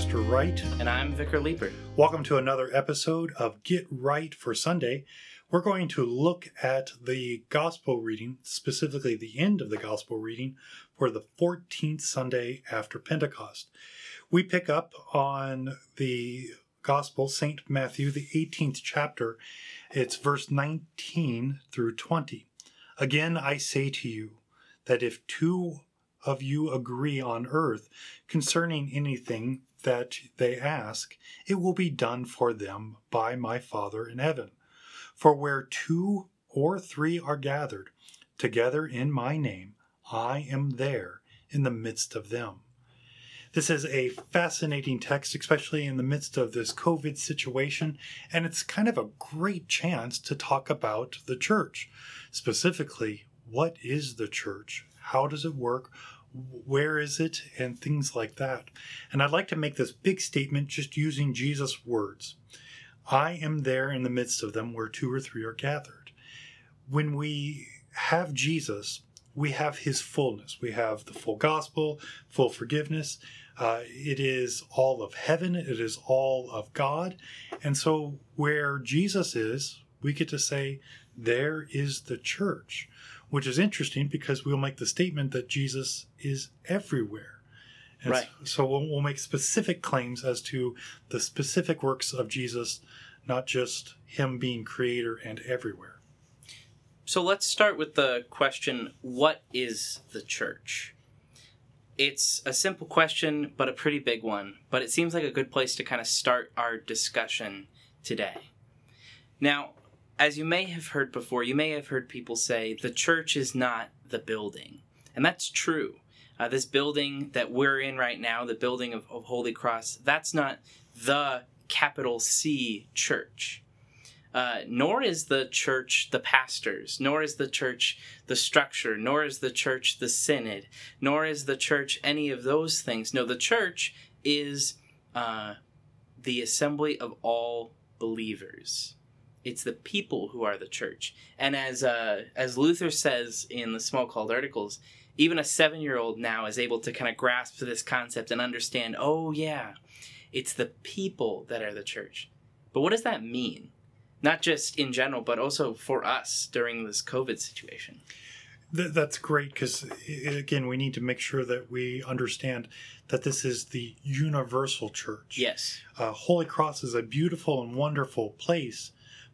Pastor Wright. And I'm Vicar Leeper. Welcome to another episode of Get Right for Sunday. We're going to look at the gospel reading, specifically the end of the gospel reading for the 14th Sunday after Pentecost. We pick up on the gospel, St. Matthew, the 18th chapter. It's verse 19 through 20. Again, I say to you that if two of you agree on earth concerning anything that they ask, it will be done for them by my Father in heaven. For where two or three are gathered together in my name, I am there in the midst of them. This is a fascinating text, especially in the midst of this COVID situation, and it's kind of a great chance to talk about the church. Specifically, what is the church? How does it work? Where is it? And things like that. And I'd like to make this big statement just using Jesus' words I am there in the midst of them where two or three are gathered. When we have Jesus, we have his fullness. We have the full gospel, full forgiveness. Uh, it is all of heaven, it is all of God. And so, where Jesus is, we get to say, there is the church which is interesting because we'll make the statement that Jesus is everywhere. And right. So we'll, we'll make specific claims as to the specific works of Jesus, not just him being creator and everywhere. So let's start with the question what is the church? It's a simple question, but a pretty big one. But it seems like a good place to kind of start our discussion today. Now, as you may have heard before, you may have heard people say the church is not the building. And that's true. Uh, this building that we're in right now, the building of, of Holy Cross, that's not the capital C church. Uh, nor is the church the pastors, nor is the church the structure, nor is the church the synod, nor is the church any of those things. No, the church is uh, the assembly of all believers. It's the people who are the church. And as uh, as Luther says in the Smalcald Articles, even a seven year old now is able to kind of grasp this concept and understand. Oh yeah, it's the people that are the church. But what does that mean? Not just in general, but also for us during this COVID situation. That's great because, again, we need to make sure that we understand that this is the universal church. Yes. Uh, Holy Cross is a beautiful and wonderful place,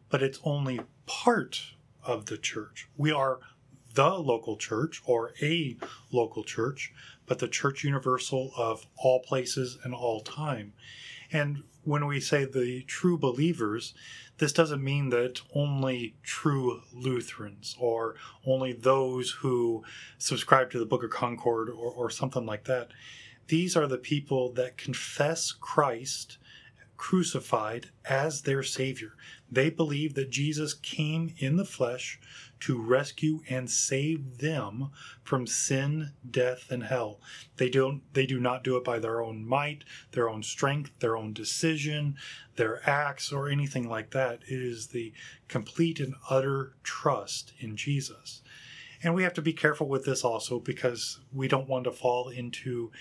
but it's only part of the church. We are the local church or a local church, but the church universal of all places and all time. And when we say the true believers, this doesn't mean that only true Lutherans or only those who subscribe to the Book of Concord or, or something like that. These are the people that confess Christ crucified as their Savior. They believe that Jesus came in the flesh to rescue and save them from sin, death, and hell. They don't they do not do it by their own might, their own strength, their own decision, their acts, or anything like that. It is the complete and utter trust in Jesus. And we have to be careful with this also because we don't want to fall into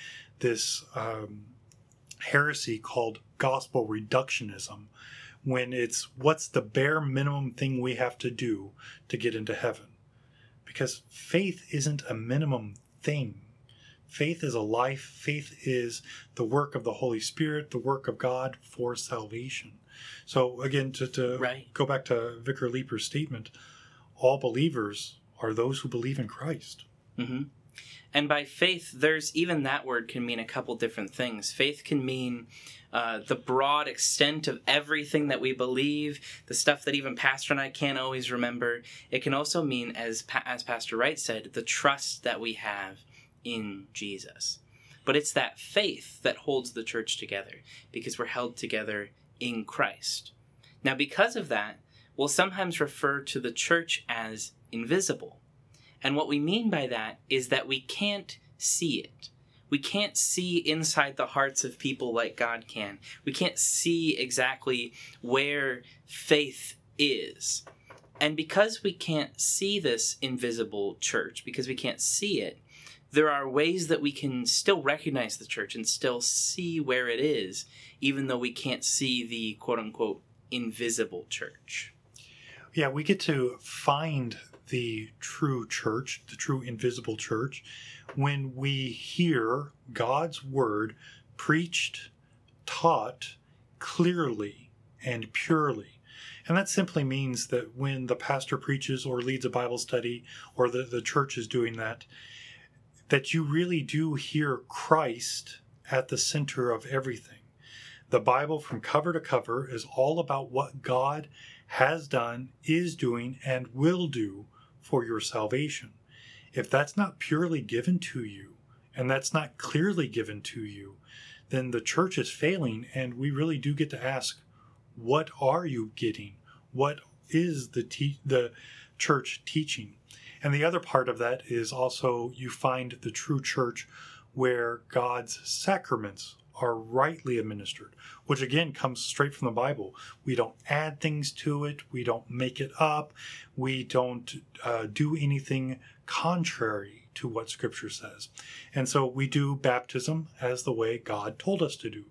this um, heresy called gospel reductionism when it's what's the bare minimum thing we have to do to get into heaven. Because faith isn't a minimum thing. Faith is a life. Faith is the work of the Holy Spirit, the work of God for salvation. So, again, to, to right. go back to Vicar Leeper's statement, all believers are those who believe in Christ. Mm-hmm. And by faith, there's even that word can mean a couple different things. Faith can mean uh, the broad extent of everything that we believe, the stuff that even Pastor and I can't always remember. It can also mean, as as Pastor Wright said, the trust that we have in Jesus. But it's that faith that holds the church together because we're held together in Christ. Now, because of that, we'll sometimes refer to the church as invisible. And what we mean by that is that we can't see it. We can't see inside the hearts of people like God can. We can't see exactly where faith is. And because we can't see this invisible church, because we can't see it, there are ways that we can still recognize the church and still see where it is, even though we can't see the quote unquote invisible church. Yeah, we get to find the true church, the true invisible church, when we hear God's word preached, taught clearly and purely. And that simply means that when the pastor preaches or leads a Bible study or the, the church is doing that, that you really do hear Christ at the center of everything. The Bible, from cover to cover, is all about what God has done, is doing, and will do for your salvation. If that's not purely given to you, and that's not clearly given to you, then the church is failing, and we really do get to ask, what are you getting? What is the te- the church teaching? And the other part of that is also you find the true church where God's sacraments are rightly administered, which again comes straight from the Bible. We don't add things to it, we don't make it up, we don't uh, do anything contrary to what Scripture says. And so we do baptism as the way God told us to do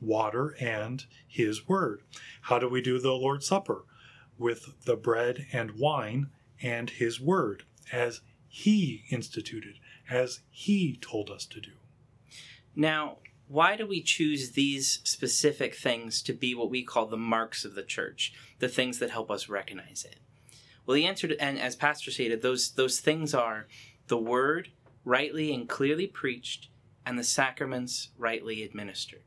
water and His Word. How do we do the Lord's Supper? With the bread and wine and His Word, as He instituted, as He told us to do. Now, why do we choose these specific things to be what we call the marks of the church, the things that help us recognize it? Well, the answer to, and as Pastor stated, those those things are the word rightly and clearly preached, and the sacraments rightly administered.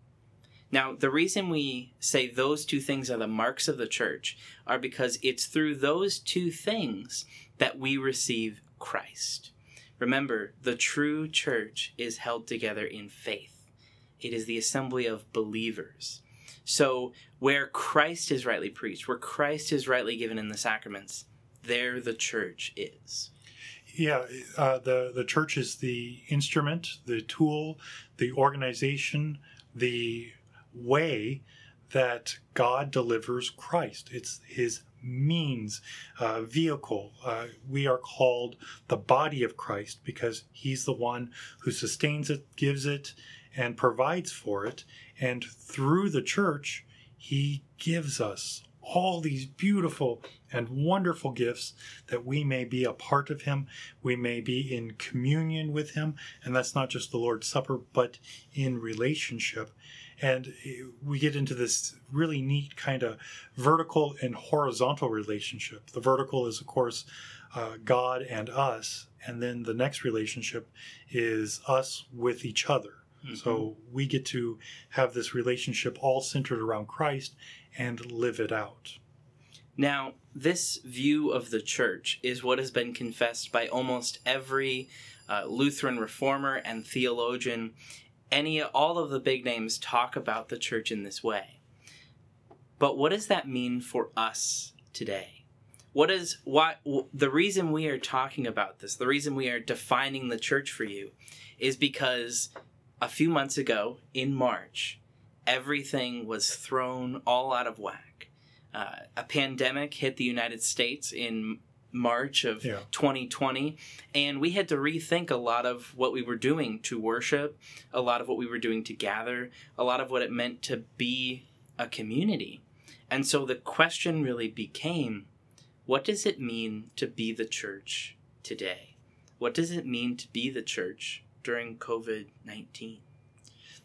Now, the reason we say those two things are the marks of the church are because it's through those two things that we receive Christ. Remember, the true church is held together in faith it is the assembly of believers. So, where Christ is rightly preached, where Christ is rightly given in the sacraments, there the church is. Yeah, uh, the the church is the instrument, the tool, the organization, the way that God delivers Christ. It's His means, uh, vehicle. Uh, we are called the body of Christ because He's the one who sustains it, gives it, and provides for it. And through the church, He gives us all these beautiful and wonderful gifts that we may be a part of Him. We may be in communion with Him. And that's not just the Lord's Supper, but in relationship. And we get into this really neat kind of vertical and horizontal relationship. The vertical is, of course, uh, God and us. And then the next relationship is us with each other. Mm-hmm. So we get to have this relationship all centered around Christ and live it out. Now, this view of the church is what has been confessed by almost every uh, Lutheran reformer and theologian. Any, all of the big names talk about the church in this way. But what does that mean for us today? What is what the reason we are talking about this? The reason we are defining the church for you is because a few months ago in March, everything was thrown all out of whack. Uh, a pandemic hit the United States in March of yeah. 2020, and we had to rethink a lot of what we were doing to worship, a lot of what we were doing to gather, a lot of what it meant to be a community. And so the question really became what does it mean to be the church today? What does it mean to be the church during COVID 19?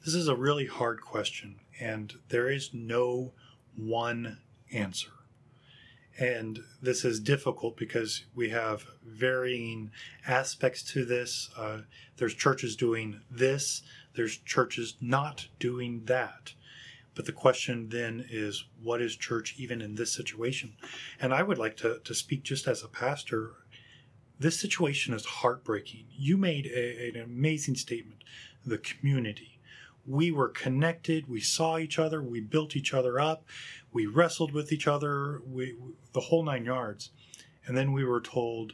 This is a really hard question, and there is no one answer. And this is difficult because we have varying aspects to this. Uh, there's churches doing this, there's churches not doing that. But the question then is, what is church even in this situation? And I would like to, to speak just as a pastor this situation is heartbreaking. You made a, an amazing statement. The community. We were connected. We saw each other. We built each other up. We wrestled with each other. We, the whole nine yards. And then we were told,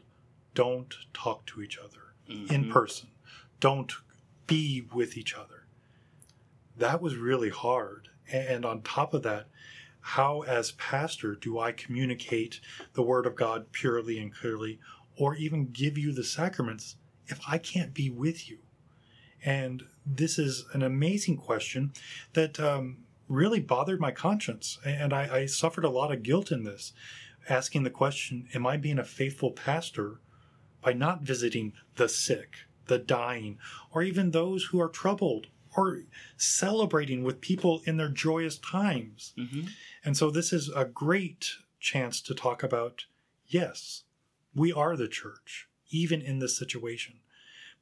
don't talk to each other mm-hmm. in person. Don't be with each other. That was really hard. And on top of that, how, as pastor, do I communicate the Word of God purely and clearly or even give you the sacraments if I can't be with you? And this is an amazing question that um, really bothered my conscience. And I, I suffered a lot of guilt in this, asking the question Am I being a faithful pastor by not visiting the sick, the dying, or even those who are troubled, or celebrating with people in their joyous times? Mm-hmm. And so this is a great chance to talk about yes, we are the church, even in this situation,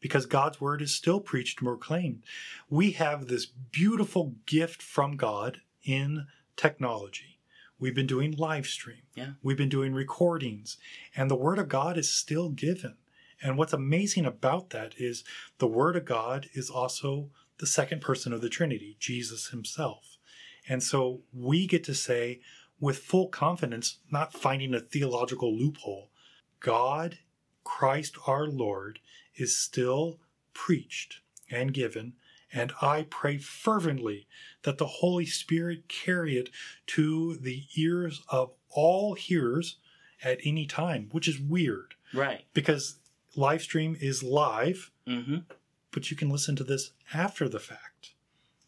because God's word is still preached and proclaimed. We have this beautiful gift from God in technology. We've been doing live stream. Yeah. We've been doing recordings, and the word of God is still given. And what's amazing about that is the word of God is also the second person of the Trinity, Jesus himself. And so we get to say with full confidence, not finding a theological loophole, God, Christ our Lord, is still preached and given. And I pray fervently that the Holy Spirit carry it to the ears of all hearers at any time, which is weird Right. because live stream is live, Mm-hmm. but you can listen to this after the fact.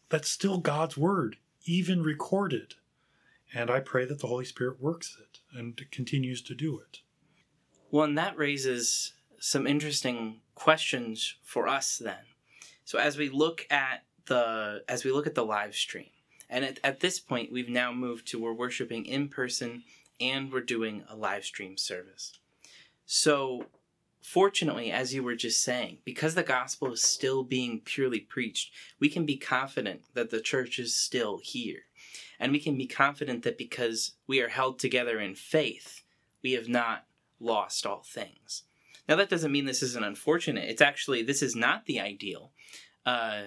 That's still God's word, even recorded. And I pray that the Holy Spirit works it and continues to do it. Well, and that raises some interesting questions for us then. So as we look at the as we look at the live stream, and at, at this point we've now moved to we're worshiping in person and we're doing a live stream service. So fortunately, as you were just saying, because the gospel is still being purely preached, we can be confident that the church is still here. And we can be confident that because we are held together in faith, we have not lost all things. Now, that doesn't mean this isn't unfortunate. It's actually, this is not the ideal. Uh,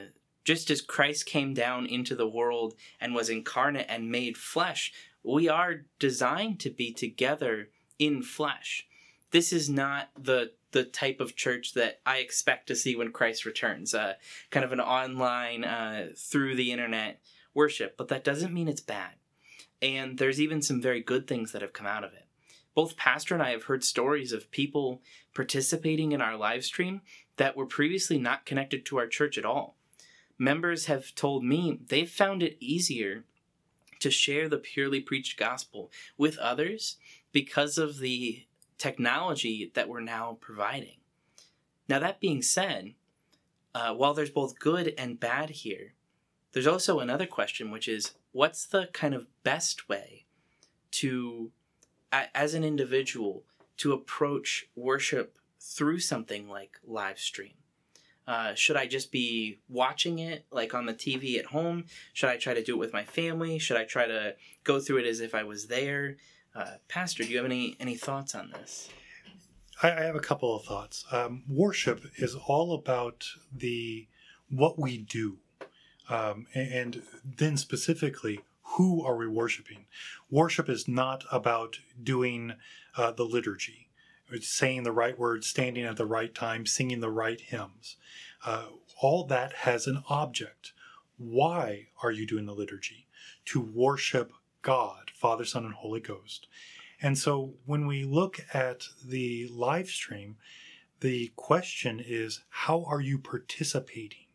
just as Christ came down into the world and was incarnate and made flesh, we are designed to be together in flesh. This is not the the type of church that I expect to see when Christ returns, uh, kind of an online, uh, through the internet worship, but that doesn't mean it's bad. And there's even some very good things that have come out of it both Pastor and I have heard stories of people participating in our live stream that were previously not connected to our church at all. Members have told me they've found it easier to share the purely preached gospel with others because of the technology that we're now providing. Now, that being said, uh, while there's both good and bad here, there's also another question, which is what's the kind of best way to as an individual to approach worship through something like live stream? Uh, should I just be watching it like on the TV at home? Should I try to do it with my family? Should I try to go through it as if I was there? Uh, Pastor, do you have any any thoughts on this? I, I have a couple of thoughts. Um, worship is all about the what we do, um, and, and then specifically, who are we worshiping? Worship is not about doing uh, the liturgy, it's saying the right words, standing at the right time, singing the right hymns. Uh, all that has an object. Why are you doing the liturgy? To worship God, Father, Son, and Holy Ghost. And so when we look at the live stream, the question is how are you participating?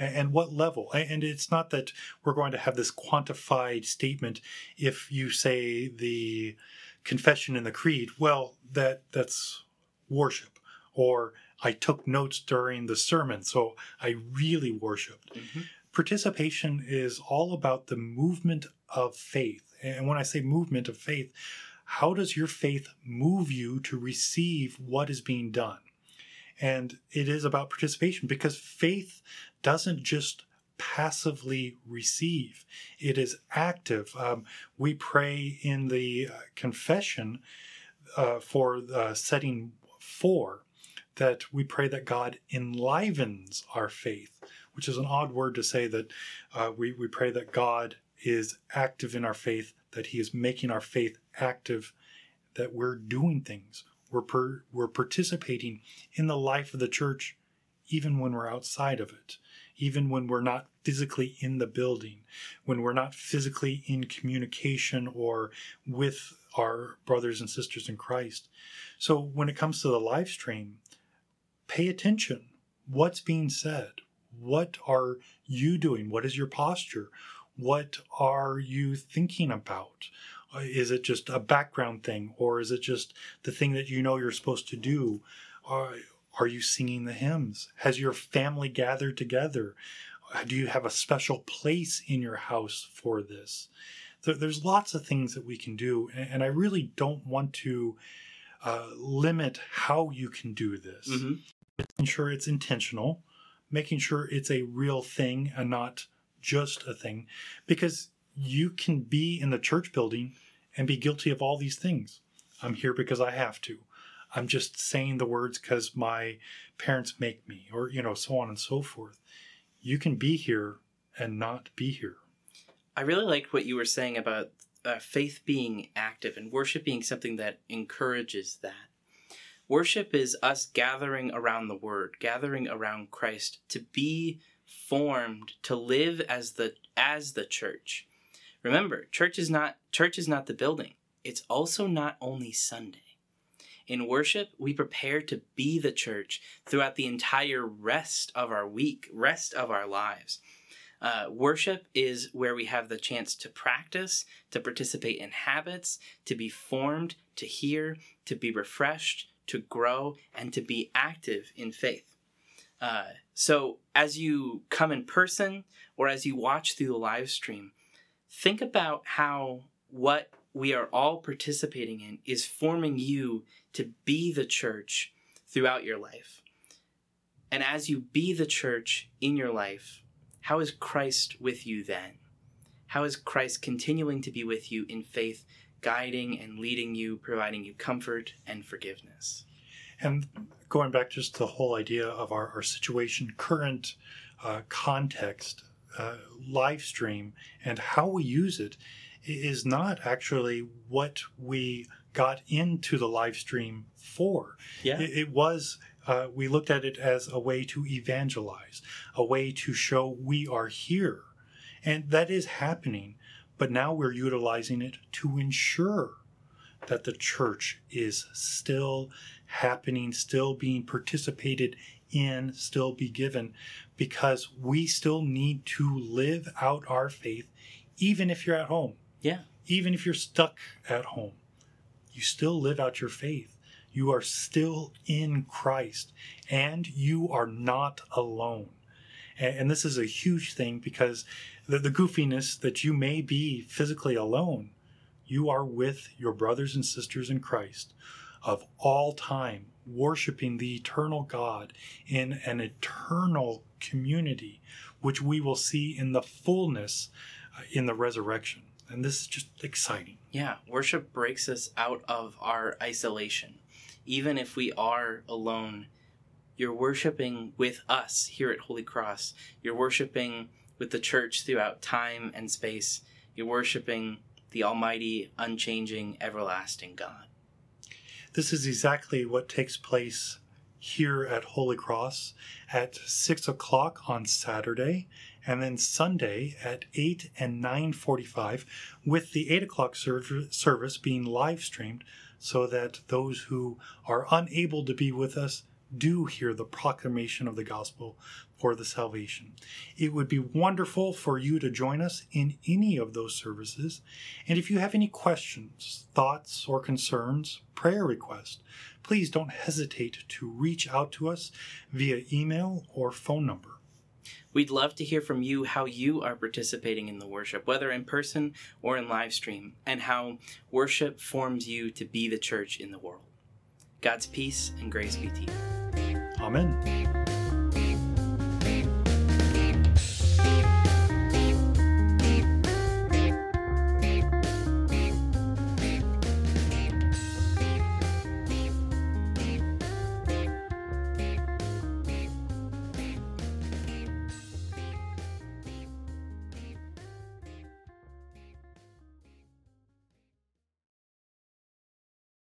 And, what level? And it's not that we're going to have this quantified statement if you say the confession and the creed, well, that that's worship. Or I took notes during the sermon, so I really worshiped. Mhm. Participation is all about the movement of faith. And when I say movement of faith, how does your faith move you to receive what is being done? And it is about participation because faith doesn't just passively receive, it is active. Um, we pray in the uh, confession uh, for uh, setting four that we pray that God enlivens our faith, which is an odd word to say that uh, we, we pray that God is active in our faith, that He is making our faith active, that we're doing things. We're, per, we're participating in the life of the church even when we're outside of it, even when we're not physically in the building, when we're not physically in communication or with our brothers and sisters in Christ. So when it comes to the live stream, pay attention. What's being said? What are you doing? What is your posture? What are you thinking about? Is it just a background thing or is it just the thing that you know you're supposed to do? Are, are you singing the hymns? Has your family gathered together? Do you have a special place in your house for this? there's lots of things that we can do, and I really don't want to uh, limit how you can do this. Mm-hmm. Making sure it's intentional, making sure it's a real thing and not just a thing, because you can be in the church building and be guilty of all these things. I'm here because I have to. I'm just saying the words because my parents make me, or, you know, so on and so forth. You can be here and not be here. I really liked what you were saying about uh, faith being active and worship being something that encourages that. Worship is us gathering around the Word, gathering around Christ to be formed to live as the as the church. Remember, church is not church is not the building. It's also not only Sunday. In worship, we prepare to be the church throughout the entire rest of our week, rest of our lives. Uh, worship is where we have the chance to practice, to participate in habits, to be formed, to hear, to be refreshed, to grow, and to be active in faith. Uh, so, as you come in person or as you watch through the live stream, think about how what we are all participating in is forming you to be the church throughout your life. And as you be the church in your life, how is Christ with you then? How is Christ continuing to be with you in faith, guiding and leading you, providing you comfort and forgiveness? And going back just to the whole idea of our, our situation, current uh, context, uh, live stream, and how we use it is not actually what we got into the live stream for. Yeah. It, it was uh, we looked at it as a way to evangelize, a way to show we are here. And that is happening, but now we're utilizing it to ensure that the church is still happening, still being participated in, still be given, because we still need to live out our faith, even if you're at home. Yeah. Even if you're stuck at home, you still live out your faith. You are still in Christ and you are not alone. And, and this is a huge thing because the, the goofiness that you may be physically alone, you are with your brothers and sisters in Christ of all time, worshiping the eternal God in an eternal community, which we will see in the fullness uh, in the resurrection. And this is just exciting. Yeah, worship breaks us out of our isolation even if we are alone, you're worshiping with us here at Holy Cross. You're worshiping with the church throughout time and space. You're worshiping the Almighty, unchanging, everlasting God. This is exactly what takes place here at Holy Cross at 6 o'clock on Saturday and then Sunday at 8 and 9.45 with the 8 o'clock service being live streamed so that those who are unable to be with us do hear the proclamation of the gospel for the salvation. It would be wonderful for you to join us in any of those services. And if you have any questions, thoughts, or concerns, prayer requests, please don't hesitate to reach out to us via email or phone number. We'd love to hear from you how you are participating in the worship, whether in person or in live stream, and how worship forms you to be the church in the world. God's peace and grace be to you. Amen.